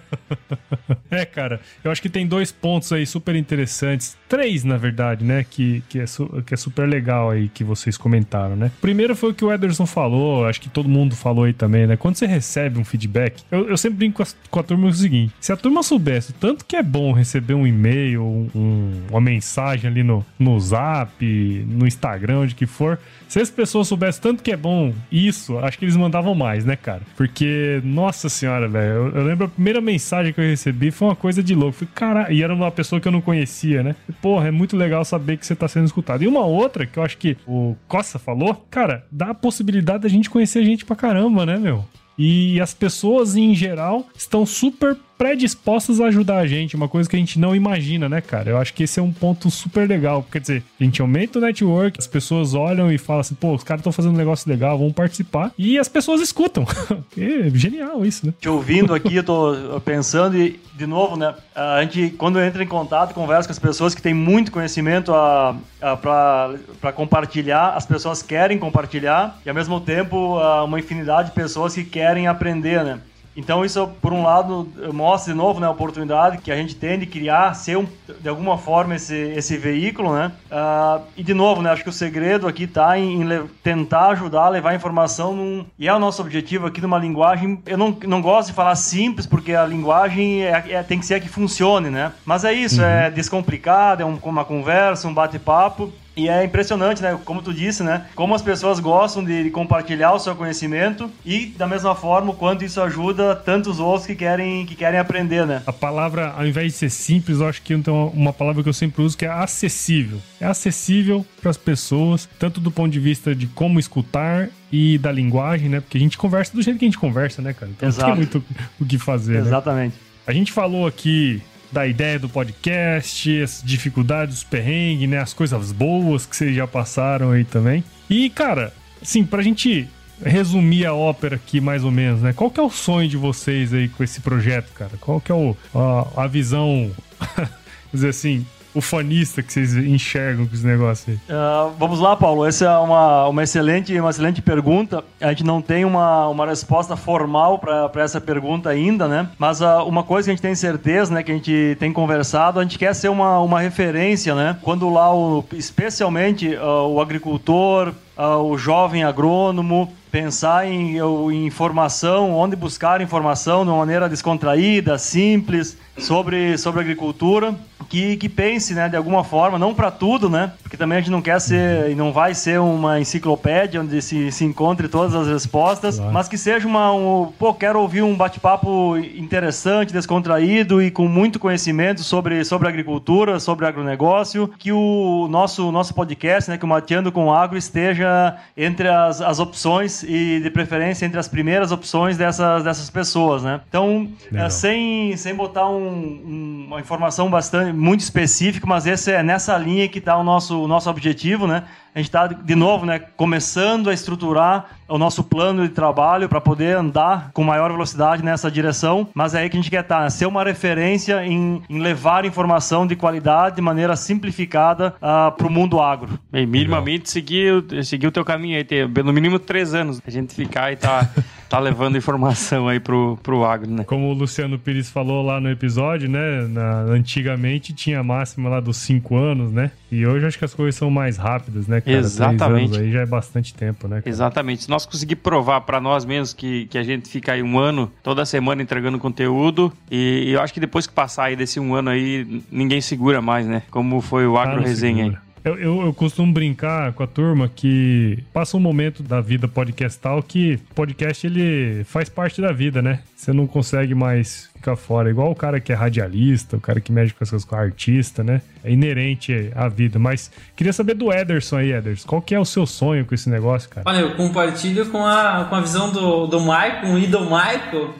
É, cara, eu acho que tem dois pontos aí super interessantes. Três, na verdade, né? Que, que, é, que é super legal aí que vocês comentaram, né? Primeiro foi o que o Ederson falou, acho que todo mundo falou aí também, né? Quando você recebe um feedback, eu, eu sempre brinco com a, com a turma o seguinte: se a turma soubesse tanto que é bom receber um e-mail, um, uma mensagem ali no, no zap, no Instagram, onde que for, se as pessoas soubessem tanto que é bom isso, acho que eles mandavam mais, né, cara? Porque, nossa senhora, velho, eu, eu, lembro a primeira mensagem que eu recebi foi uma coisa de louco. Falei, cara, e era uma pessoa que eu não conhecia, né? Porra, é muito legal saber que você tá sendo escutado. E uma outra que eu acho que o Costa falou, cara, dá a possibilidade da gente conhecer gente pra caramba, né, meu? E as pessoas em geral estão super predispostas a ajudar a gente, uma coisa que a gente não imagina, né, cara? Eu acho que esse é um ponto super legal. Quer dizer, a gente aumenta o network, as pessoas olham e falam assim, pô, os caras estão fazendo um negócio legal, vão participar. E as pessoas escutam. é genial isso, né? Te ouvindo aqui, eu tô pensando e, de novo, né, a gente, quando entra em contato, conversa com as pessoas que têm muito conhecimento a, a para compartilhar, as pessoas querem compartilhar e, ao mesmo tempo, uma infinidade de pessoas que querem aprender, né? Então isso, por um lado, mostra de novo né, a oportunidade que a gente tem de criar, ser um, de alguma forma esse, esse veículo, né? Uh, e de novo, né, acho que o segredo aqui está em, em tentar ajudar a levar informação num, e é o nosso objetivo aqui numa linguagem. Eu não, não gosto de falar simples porque a linguagem é, é tem que ser a que funcione, né? Mas é isso, uhum. é descomplicado, é um, uma conversa, um bate-papo e é impressionante, né? Como tu disse, né? Como as pessoas gostam de compartilhar o seu conhecimento e, da mesma forma, o quanto isso ajuda tantos outros que querem, que querem aprender, né? A palavra, ao invés de ser simples, eu acho que então, uma palavra que eu sempre uso que é acessível. É acessível para as pessoas, tanto do ponto de vista de como escutar e da linguagem, né? Porque a gente conversa do jeito que a gente conversa, né, cara? Então Exato. não tem muito o que fazer. Né? Exatamente. Né? A gente falou aqui da ideia do podcast, as dificuldades, os perrengues, né? As coisas boas que vocês já passaram aí também. E, cara, assim, pra gente resumir a ópera aqui mais ou menos, né? Qual que é o sonho de vocês aí com esse projeto, cara? Qual que é o, a, a visão, dizer assim, ufanista que vocês enxergam com esse negócio aí? Uh, vamos lá, Paulo. Essa é uma, uma, excelente, uma excelente pergunta. A gente não tem uma, uma resposta formal para essa pergunta ainda, né? Mas uh, uma coisa que a gente tem certeza, né, que a gente tem conversado, a gente quer ser uma, uma referência, né? Quando lá, o, especialmente uh, o agricultor, o jovem agrônomo, pensar em, em informação, onde buscar informação de uma maneira descontraída, simples, sobre, sobre agricultura, que, que pense, né, de alguma forma, não para tudo, né, porque também a gente não quer ser e não vai ser uma enciclopédia onde se, se encontre todas as respostas, claro. mas que seja uma, um, pô, quero ouvir um bate-papo interessante, descontraído e com muito conhecimento sobre, sobre agricultura, sobre agronegócio, que o nosso, nosso podcast, né, que o Mateando com Agro esteja entre as, as opções e de preferência entre as primeiras opções dessas, dessas pessoas, né. Então, é, sem, sem botar um um, uma informação bastante muito específica, mas esse é nessa linha que está o nosso, o nosso objetivo, né? A gente está, de novo, né, começando a estruturar o nosso plano de trabalho para poder andar com maior velocidade nessa direção, mas é aí que a gente quer estar, tá, né? ser uma referência em, em, levar informação de qualidade de maneira simplificada uh, ah, para o mundo agro. Bem, minimamente seguir, seguir o teu caminho aí, ter no mínimo três anos a gente ficar e tá, tá levando informação aí pro, pro agro, né? Como o Luciano Pires falou lá no episódio, né, na, antigamente tinha a máxima lá dos cinco anos, né? E hoje acho que as coisas são mais rápidas, né, cara? Exatamente. aí já é bastante tempo, né? Cara? Exatamente. Se nós conseguir provar para nós mesmos que, que a gente fica aí um ano, toda semana entregando conteúdo, e, e eu acho que depois que passar aí desse um ano aí, ninguém segura mais, né? Como foi o Agro ah, Resenha aí. Eu, eu, eu, costumo brincar com a turma que passa um momento da vida podcastal que podcast ele faz parte da vida, né? Você não consegue mais ficar fora. Igual o cara que é radialista, o cara que mexe com essas coisas, artista, né? É inerente à vida. Mas queria saber do Ederson aí, Ederson. Qual que é o seu sonho com esse negócio, cara? Olha, eu compartilho com a, com a visão do, do Michael, o Idol Michael.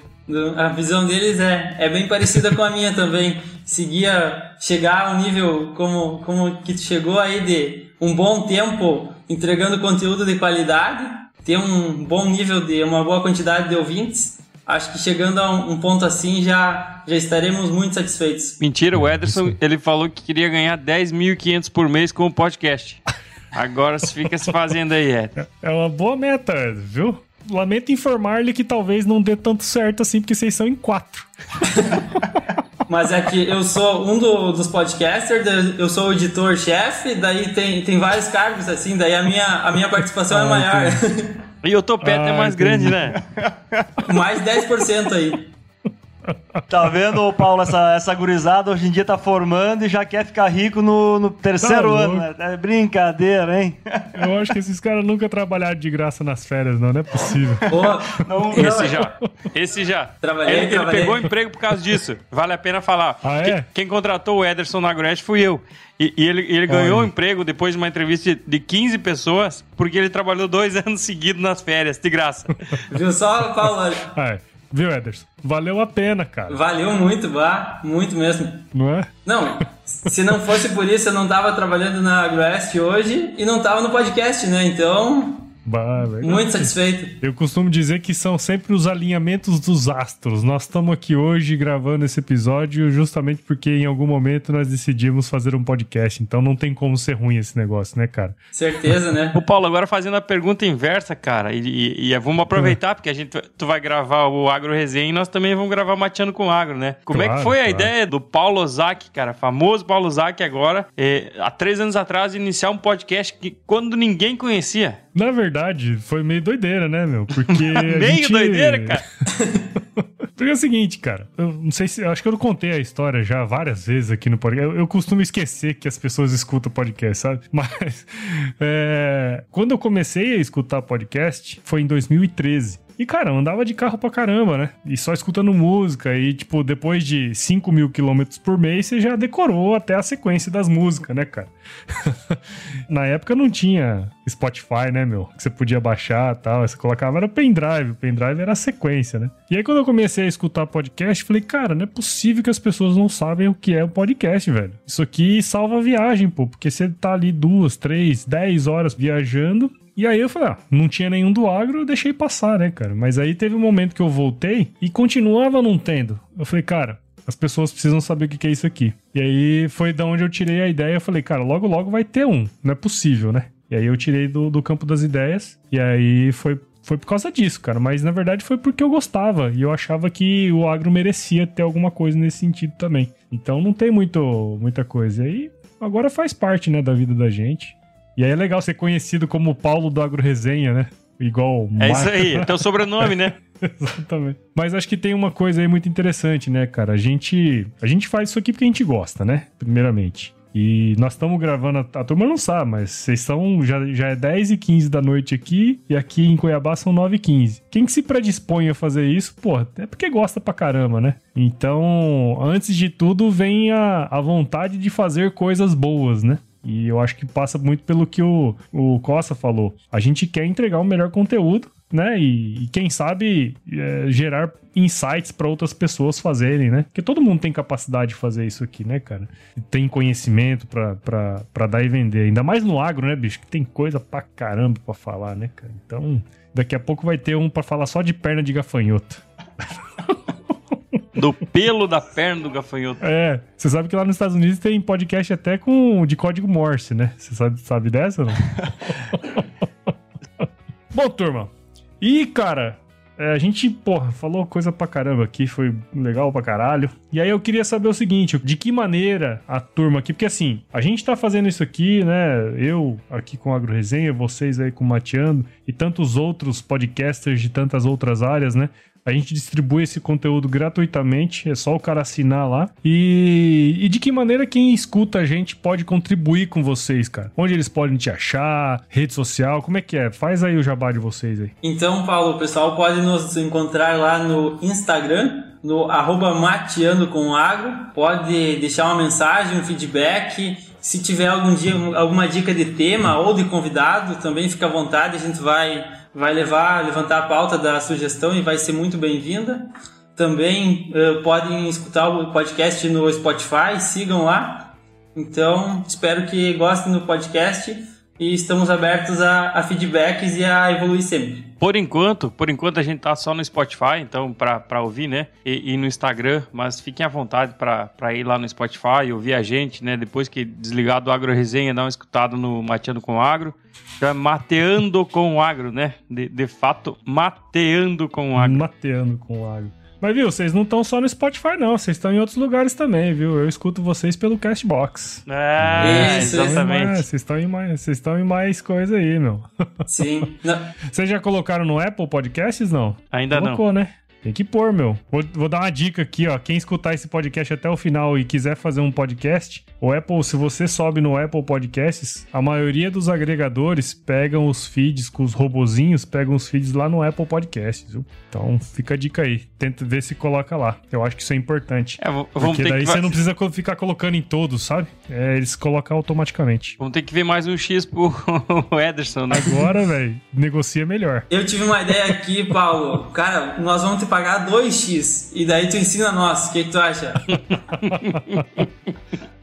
A visão deles é, é bem parecida com a minha também seguia chegar ao nível como, como que tu chegou aí de um bom tempo entregando conteúdo de qualidade, ter um bom nível de uma boa quantidade de ouvintes. Acho que chegando a um, ponto assim já, já estaremos muito satisfeitos. Mentira, o Ederson ele falou que queria ganhar 10.500 por mês com o podcast. Agora fica se fazendo aí, Ederson. É uma boa meta, viu? Lamento informar-lhe que talvez não dê tanto certo assim, porque vocês são em quatro. Mas é que eu sou um do, dos podcasters, eu sou o editor-chefe, daí tem, tem vários cargos, assim, daí a minha, a minha participação é ah, é maior. E o topete ah, é mais entendi. grande, né? Mais 10% aí. Tá vendo, Paulo, essa, essa gurizada hoje em dia tá formando e já quer ficar rico no, no terceiro tá ano, né? É brincadeira, hein? Eu acho que esses caras nunca trabalharam de graça nas férias, não, não é possível. não, esse não. já, esse já. Trabalhei, ele, trabalhei. ele pegou emprego por causa disso, vale a pena falar. Ah, é? quem, quem contratou o Ederson na Agreste fui eu. E, e, ele, ele ganhou um emprego depois de uma entrevista de, de 15 pessoas, porque ele trabalhou dois anos seguidos nas férias, de graça. Viu só, Paulo? É. Viu, Ederson? Valeu a pena, cara. Valeu muito, vá, muito mesmo. Não é? Não, se não fosse por isso, eu não tava trabalhando na AgroWest hoje e não tava no podcast, né? Então, Bah, Muito satisfeito. Eu costumo dizer que são sempre os alinhamentos dos astros. Nós estamos aqui hoje gravando esse episódio justamente porque em algum momento nós decidimos fazer um podcast. Então não tem como ser ruim esse negócio, né, cara? Certeza, né? Ô, Paulo, agora fazendo a pergunta inversa, cara, e, e, e vamos aproveitar, porque a gente tu vai gravar o Agro Resenha e nós também vamos gravar Mateando com o Agro, né? Como claro, é que foi claro. a ideia do Paulo Ozaki, cara, famoso Paulo Ozaki agora, é, há três anos atrás, iniciar um podcast que quando ninguém conhecia? Na verdade, foi meio doideira, né, meu? Porque. meio gente... doideira, cara? Porque é o seguinte, cara. Eu não sei se. Acho que eu não contei a história já várias vezes aqui no podcast. Eu, eu costumo esquecer que as pessoas escutam podcast, sabe? Mas. É, quando eu comecei a escutar podcast, foi em 2013. E, cara, andava de carro pra caramba, né? E só escutando música. E, tipo, depois de 5 mil quilômetros por mês, você já decorou até a sequência das músicas, né, cara? Na época não tinha Spotify, né, meu? Que você podia baixar e tal. Você colocava, era pendrive. O pendrive era a sequência, né? E aí, quando eu comecei a escutar podcast, falei, cara, não é possível que as pessoas não sabem o que é o podcast, velho. Isso aqui salva a viagem, pô. Porque você tá ali duas, três, dez horas viajando e aí eu falei, ah, não tinha nenhum do agro, eu deixei passar, né, cara? Mas aí teve um momento que eu voltei e continuava não tendo. Eu falei, cara, as pessoas precisam saber o que é isso aqui. E aí foi da onde eu tirei a ideia. Eu falei, cara, logo logo vai ter um. Não é possível, né? E aí eu tirei do, do campo das ideias. E aí foi, foi por causa disso, cara. Mas na verdade foi porque eu gostava. E eu achava que o agro merecia ter alguma coisa nesse sentido também. Então não tem muito, muita coisa. E aí agora faz parte, né, da vida da gente. E aí é legal ser conhecido como Paulo do Agro Resenha, né? Igual É isso aí, é teu sobrenome, né? Exatamente. Mas acho que tem uma coisa aí muito interessante, né, cara? A gente, a gente faz isso aqui porque a gente gosta, né? Primeiramente. E nós estamos gravando, a, a, turma não sabe, mas vocês são, já, já é 10 e 15 da noite aqui, e aqui em Cuiabá são 9 e 15. Quem que se predispõe a fazer isso, pô, é porque gosta pra caramba, né? Então, antes de tudo, vem a, a vontade de fazer coisas boas, né? E eu acho que passa muito pelo que o, o Costa falou. A gente quer entregar o melhor conteúdo, né? E, e quem sabe é, gerar insights para outras pessoas fazerem, né? Porque todo mundo tem capacidade de fazer isso aqui, né, cara? Tem conhecimento para dar e vender. Ainda mais no agro, né, bicho? Que tem coisa pra caramba pra falar, né, cara? Então, daqui a pouco vai ter um para falar só de perna de gafanhoto. do pelo da perna do gafanhoto. É, você sabe que lá nos Estados Unidos tem podcast até com de código Morse, né? Você sabe, sabe dessa não? Bom, turma. E, cara, é, a gente, porra, falou coisa pra caramba aqui, foi legal pra caralho. E aí eu queria saber o seguinte, de que maneira a turma aqui, porque assim, a gente tá fazendo isso aqui, né? Eu aqui com a Agro Resenha, vocês aí com o Mateando e tantos outros podcasters de tantas outras áreas, né? A gente distribui esse conteúdo gratuitamente, é só o cara assinar lá. E, e de que maneira quem escuta a gente pode contribuir com vocês, cara? Onde eles podem te achar? Rede social? Como é que é? Faz aí o jabá de vocês aí. Então, Paulo, o pessoal pode nos encontrar lá no Instagram, no arroba mateando com agro. Pode deixar uma mensagem, um feedback. Se tiver algum dia alguma dica de tema ou de convidado, também fica à vontade, a gente vai vai levar, levantar a pauta da sugestão e vai ser muito bem-vinda. Também uh, podem escutar o podcast no Spotify, sigam lá. Então, espero que gostem do podcast e estamos abertos a, a feedbacks e a evoluir sempre. Por enquanto, por enquanto a gente tá só no Spotify, então para ouvir, né? E, e, no Instagram, mas fiquem à vontade para ir lá no Spotify, ouvir a gente, né? Depois que desligar do Agro Resenha, dar uma escutada no Mateando com Agro. Então é mateando com o agro, né? De, de fato, mateando com o agro. Mateando com o agro. Mas viu, vocês não estão só no Spotify, não. Vocês estão em outros lugares também, viu? Eu escuto vocês pelo Castbox. É, Isso, exatamente. Vocês estão em mais, vocês estão em mais coisa aí, meu. Sim. Vocês já colocaram no Apple Podcasts, não? Ainda Colocou, não. né? Tem que pôr, meu. Vou, vou, dar uma dica aqui, ó. Quem escutar esse podcast até o final e quiser fazer um podcast, o Apple, se você sobe no Apple Podcasts, a maioria dos agregadores pegam os feeds com os robozinhos, pegam os feeds lá no Apple Podcasts, viu? Então fica a dica aí. Tenta ver se coloca lá. Eu acho que isso é importante. É, porque daí que... você não precisa ficar colocando em todos, sabe? É, eles colocam automaticamente. Vamos ter que ver mais um X pro Ederson, né? Agora, velho, negocia melhor. Eu tive uma ideia aqui, Paulo. Cara, nós vamos te pagar 2x e daí tu ensina nós. O que, que tu acha?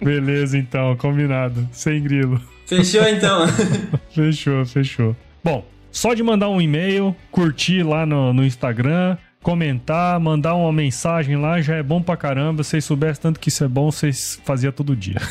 Beleza, então, combinado. Sem grilo. Fechou então. fechou, fechou. Bom, só de mandar um e-mail, curtir lá no, no Instagram, comentar, mandar uma mensagem lá já é bom pra caramba. Se vocês soubessem tanto que isso é bom, vocês faziam todo dia.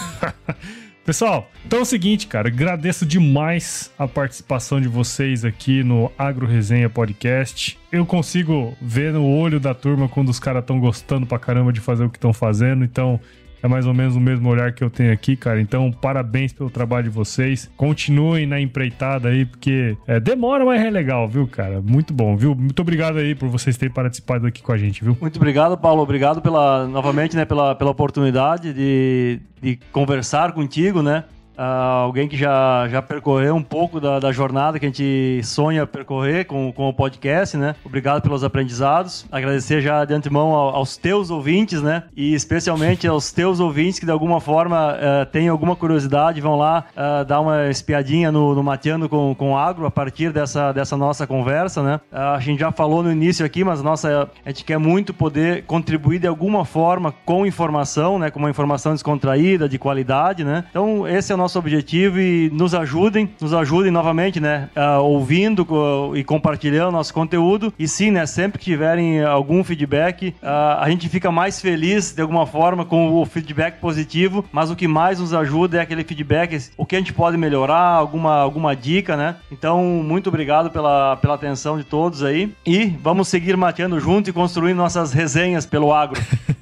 Pessoal, então é o seguinte, cara, agradeço demais a participação de vocês aqui no Agro Resenha Podcast. Eu consigo ver no olho da turma quando os caras estão gostando pra caramba de fazer o que estão fazendo, então é mais ou menos o mesmo olhar que eu tenho aqui, cara. Então, parabéns pelo trabalho de vocês. Continuem na empreitada aí, porque é, demora, mas é legal, viu, cara? Muito bom, viu? Muito obrigado aí por vocês terem participado aqui com a gente, viu? Muito obrigado, Paulo. Obrigado pela, novamente, né, pela, pela oportunidade de, de conversar contigo, né? Uh, alguém que já, já percorreu um pouco da, da, jornada que a gente sonha percorrer com, com o podcast, né? Obrigado pelos aprendizados. Agradecer já de antemão aos teus ouvintes, né? E especialmente aos teus ouvintes que de alguma forma uh, têm alguma curiosidade, vão lá uh, dar uma espiadinha no, no com, com Agro a partir dessa, dessa nossa conversa, né? a gente já falou no início aqui, mas nossa, a gente quer muito poder contribuir de alguma forma com informação, né? Com uma informação descontraída, de qualidade, né? Então, esse é o nosso objetivo e nos ajudem, nos ajudem novamente, né, uh, ouvindo uh, e compartilhando nosso conteúdo. E sim, né, sempre que tiverem algum feedback, a gente fica mais feliz de alguma forma com o feedback positivo, mas o que mais nos ajuda é aquele feedback, o que a gente pode melhorar, alguma, alguma dica, né? Então, muito obrigado pela, pela atenção de todos aí e vamos seguir mateando junto e construindo nossas resenhas pelo agro.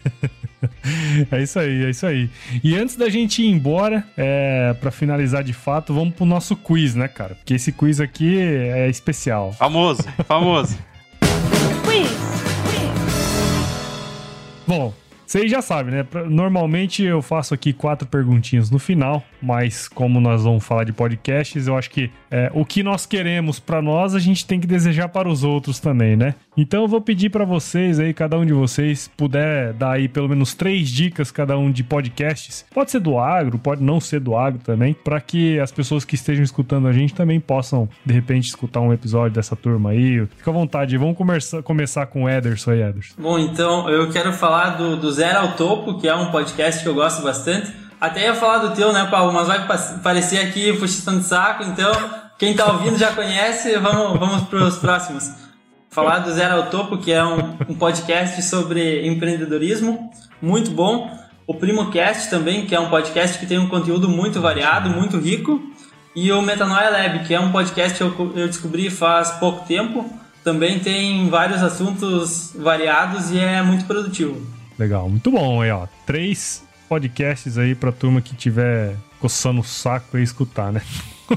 é isso aí, é isso aí. E antes da gente ir embora, é, para finalizar de fato, vamos pro nosso quiz, né, cara? Porque esse quiz aqui é especial. Famoso, famoso. quiz. Bom, vocês já sabem, né? Normalmente eu faço aqui quatro perguntinhas no final, mas como nós vamos falar de podcasts, eu acho que é, o que nós queremos para nós, a gente tem que desejar para os outros também, né? Então eu vou pedir para vocês aí, cada um de vocês, puder dar aí pelo menos três dicas cada um de podcasts. Pode ser do agro, pode não ser do agro também, para que as pessoas que estejam escutando a gente também possam, de repente, escutar um episódio dessa turma aí. Fica à vontade, vamos começar, começar com o Ederson aí, Ederson. Bom, então eu quero falar do, dos Zero ao Topo, que é um podcast que eu gosto bastante. Até ia falar do teu, né, Paulo? Mas vai parecer aqui puxando saco, então quem tá ouvindo já conhece, vamos, vamos pros próximos. Falar do Zero ao Topo, que é um, um podcast sobre empreendedorismo, muito bom. O PrimoCast também, que é um podcast que tem um conteúdo muito variado, muito rico. E o Metanoia Lab, que é um podcast que eu, descobri faz pouco tempo. Também tem vários assuntos variados e é muito produtivo. Legal, muito bom aí, ó. Três podcasts aí pra turma que tiver coçando o saco e escutar, né?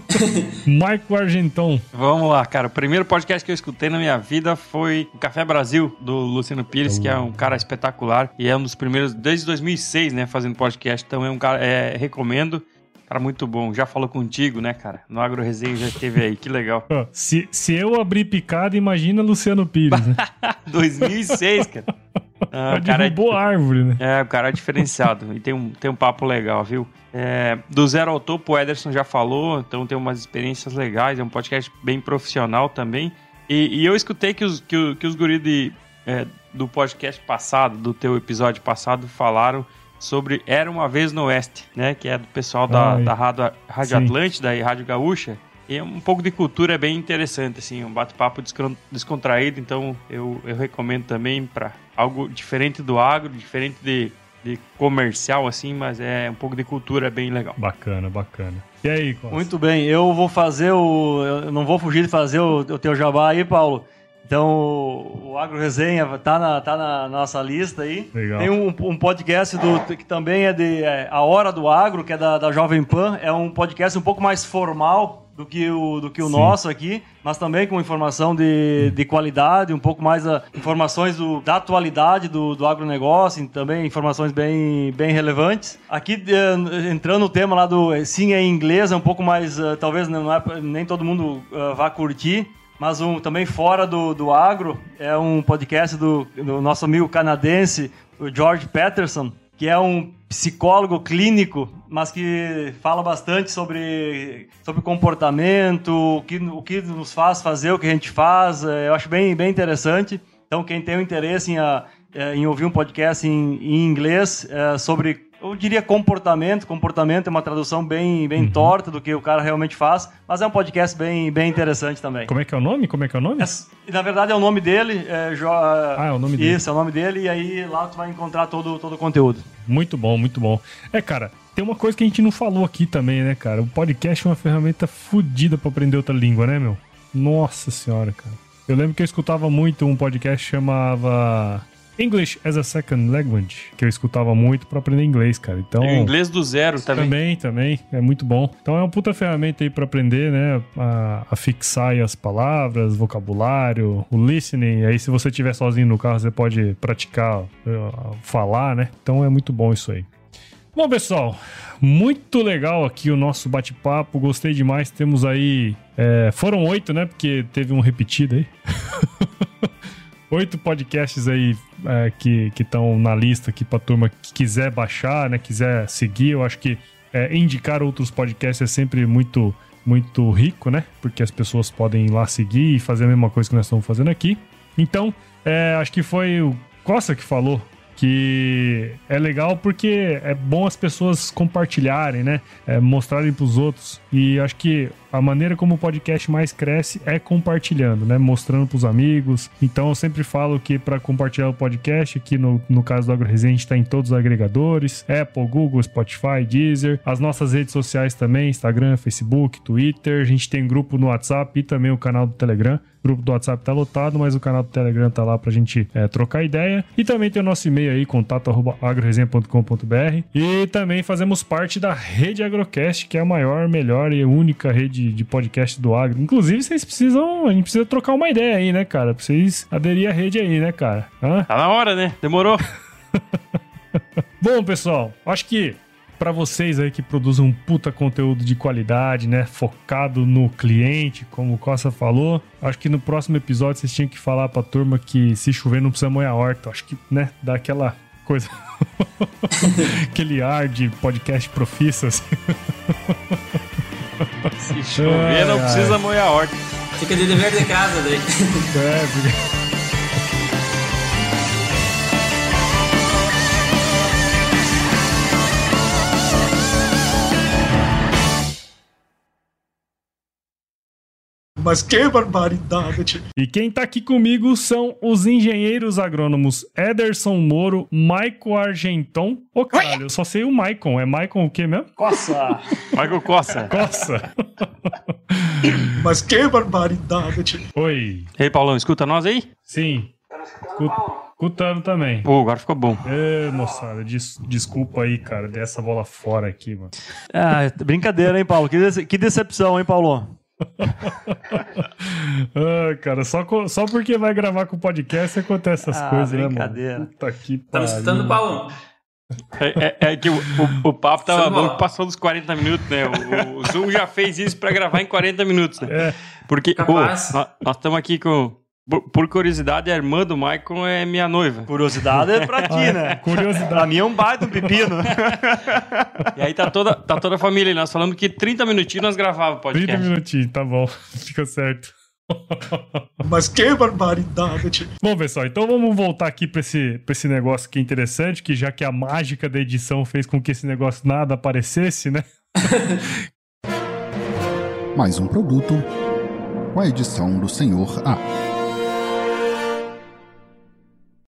Marco Argenton. Vamos lá, cara. O primeiro podcast que eu escutei na minha vida foi o Café Brasil, do Luciano Pires, que é um cara espetacular. E é um dos primeiros, desde 2006, né, fazendo podcast. Então é um cara, é, recomendo. Cara, muito bom. Já falou contigo, né, cara? No Agro Resenha já esteve aí. Que legal. se, se eu abrir picada, imagina Luciano Pires, né? 2006, cara. Ah, cara derrubou é, árvore, né? É, o cara é diferenciado. e tem um, tem um papo legal, viu? É, do zero ao topo, o Ederson já falou, então tem umas experiências legais. É um podcast bem profissional também. E, e eu escutei que os, que, que os guris de, é, do podcast passado, do teu episódio passado, falaram sobre Era Uma Vez no Oeste, né? Que é do pessoal da, da Rádio, Rádio Atlântida e Rádio Gaúcha. E um pouco de cultura é bem interessante, assim, um bate-papo descontraído, então eu, eu recomendo também para algo diferente do agro, diferente de, de comercial, assim, mas é um pouco de cultura bem legal. Bacana, bacana. E aí, Costa? Muito bem, eu vou fazer o. Eu não vou fugir de fazer o, o teu jabá aí, Paulo. Então, o Agro Resenha tá na, tá na nossa lista aí. Legal. Tem um, um podcast do, que também é de é, A Hora do Agro, que é da, da Jovem Pan. É um podcast um pouco mais formal, do que o, do que o nosso aqui, mas também com informação de, de qualidade, um pouco mais a, informações do, da atualidade do, do agronegócio, também informações bem, bem relevantes. Aqui, eh, entrando no tema lá do sim é em inglês, é um pouco mais, uh, talvez não é, nem todo mundo uh, vá curtir, mas um, também fora do, do agro, é um podcast do, do nosso amigo canadense, o George Peterson, que é um psicólogo clínico, mas que fala bastante sobre, sobre comportamento, o que, o que nos faz fazer o que a gente faz. É, eu acho bem, bem interessante. Então, quem tem o interesse em, uh, em ouvir um podcast em, em inglês uh, sobre eu diria comportamento. Comportamento é uma tradução bem, bem uhum. torta do que o cara realmente faz, mas é um podcast bem, bem interessante também. Como é que é o nome? Como é que é o nome? É, na verdade é o nome dele. É, jo, ah, é o nome dele. Isso, é o nome dele, e aí lá tu vai encontrar todo, todo o conteúdo. Muito bom, muito bom. É, cara, tem uma coisa que a gente não falou aqui também, né, cara? O podcast é uma ferramenta fodida para aprender outra língua, né, meu? Nossa senhora, cara. Eu lembro que eu escutava muito um podcast que chamava English as a Second Language, que eu escutava muito para aprender inglês, cara. Então, e o inglês do zero também. Também, também. É muito bom. Então é uma puta ferramenta aí para aprender, né? A, a fixar as palavras, vocabulário, o listening. Aí se você estiver sozinho no carro, você pode praticar uh, falar, né? Então é muito bom isso aí. Bom, pessoal, muito legal aqui o nosso bate-papo. Gostei demais. Temos aí. É, foram oito, né? Porque teve um repetido aí. oito podcasts aí é, que estão na lista aqui pra turma que quiser baixar, né? Quiser seguir. Eu acho que é, indicar outros podcasts é sempre muito, muito rico, né? Porque as pessoas podem ir lá seguir e fazer a mesma coisa que nós estamos fazendo aqui. Então, é, acho que foi o Costa que falou que é legal porque é bom as pessoas compartilharem, né? É, mostrarem para os outros. E acho que a maneira como o podcast mais cresce é compartilhando, né? Mostrando para os amigos. Então eu sempre falo que para compartilhar o podcast, aqui no, no caso do AgroResenha, está em todos os agregadores: Apple, Google, Spotify, Deezer. As nossas redes sociais também: Instagram, Facebook, Twitter. A gente tem grupo no WhatsApp e também o canal do Telegram. O grupo do WhatsApp tá lotado, mas o canal do Telegram tá lá pra gente é, trocar ideia. E também tem o nosso e-mail aí, contato.agroresenha.com.br. E também fazemos parte da rede Agrocast, que é a maior, melhor e única rede de podcast do agro. Inclusive, vocês precisam, a gente precisa trocar uma ideia aí, né, cara? Pra vocês aderir à rede aí, né, cara? Hã? Tá na hora, né? Demorou. Bom, pessoal, acho que para vocês aí que produzem um puta conteúdo de qualidade, né? Focado no cliente, como o Costa falou. Acho que no próximo episódio vocês tinham que falar pra turma que se chover não precisa molhar a horta. Acho que, né, dá aquela coisa. Aquele ar de podcast profissa, assim. Se chover, não precisa molhar a horta. Fica de dever de casa daí. É, porque... Mas que barbaridade! E quem tá aqui comigo são os engenheiros agrônomos Ederson Moro, Michael Argenton. Ô, oh, caralho, eu só sei o Maicon. É Maicon o quê mesmo? Coça! Michael Coça. Coça. Mas que barbaridade! Oi. Ei, Paulão, escuta nós aí? Sim. Escutando também. Pô, agora ficou bom. Ê, moçada, des desculpa aí, cara, dessa bola fora aqui, mano. Ah, brincadeira, hein, Paulo? Que, dece que decepção, hein, Paulo? Ah, cara, só, só porque vai gravar com o podcast acontece essas ah, coisas, né, mano? Puta que pariu. Estamos escutando o Paulo. É, é, é, que o, o, o papo tava bom, passou dos 40 minutos, né? O, o, Zoom já fez isso pra gravar em 40 minutos, né? É. Porque, pô, nós estamos aqui com por curiosidade, a irmã do Michael é minha noiva. Curiosidade é pra ti, né? curiosidade. Pra mim é um baita um pepino. e aí tá toda, tá toda a família. Nós falamos que 30 minutinhos nós gravávamos o podcast. 30 minutinhos, tá bom. Fica certo. Mas que barbaridade! Bom, pessoal, então vamos voltar aqui para esse, pra esse negócio que é interessante, que já que a mágica da edição fez com que esse negócio nada aparecesse, né? Mais um produto com a edição do Senhor A.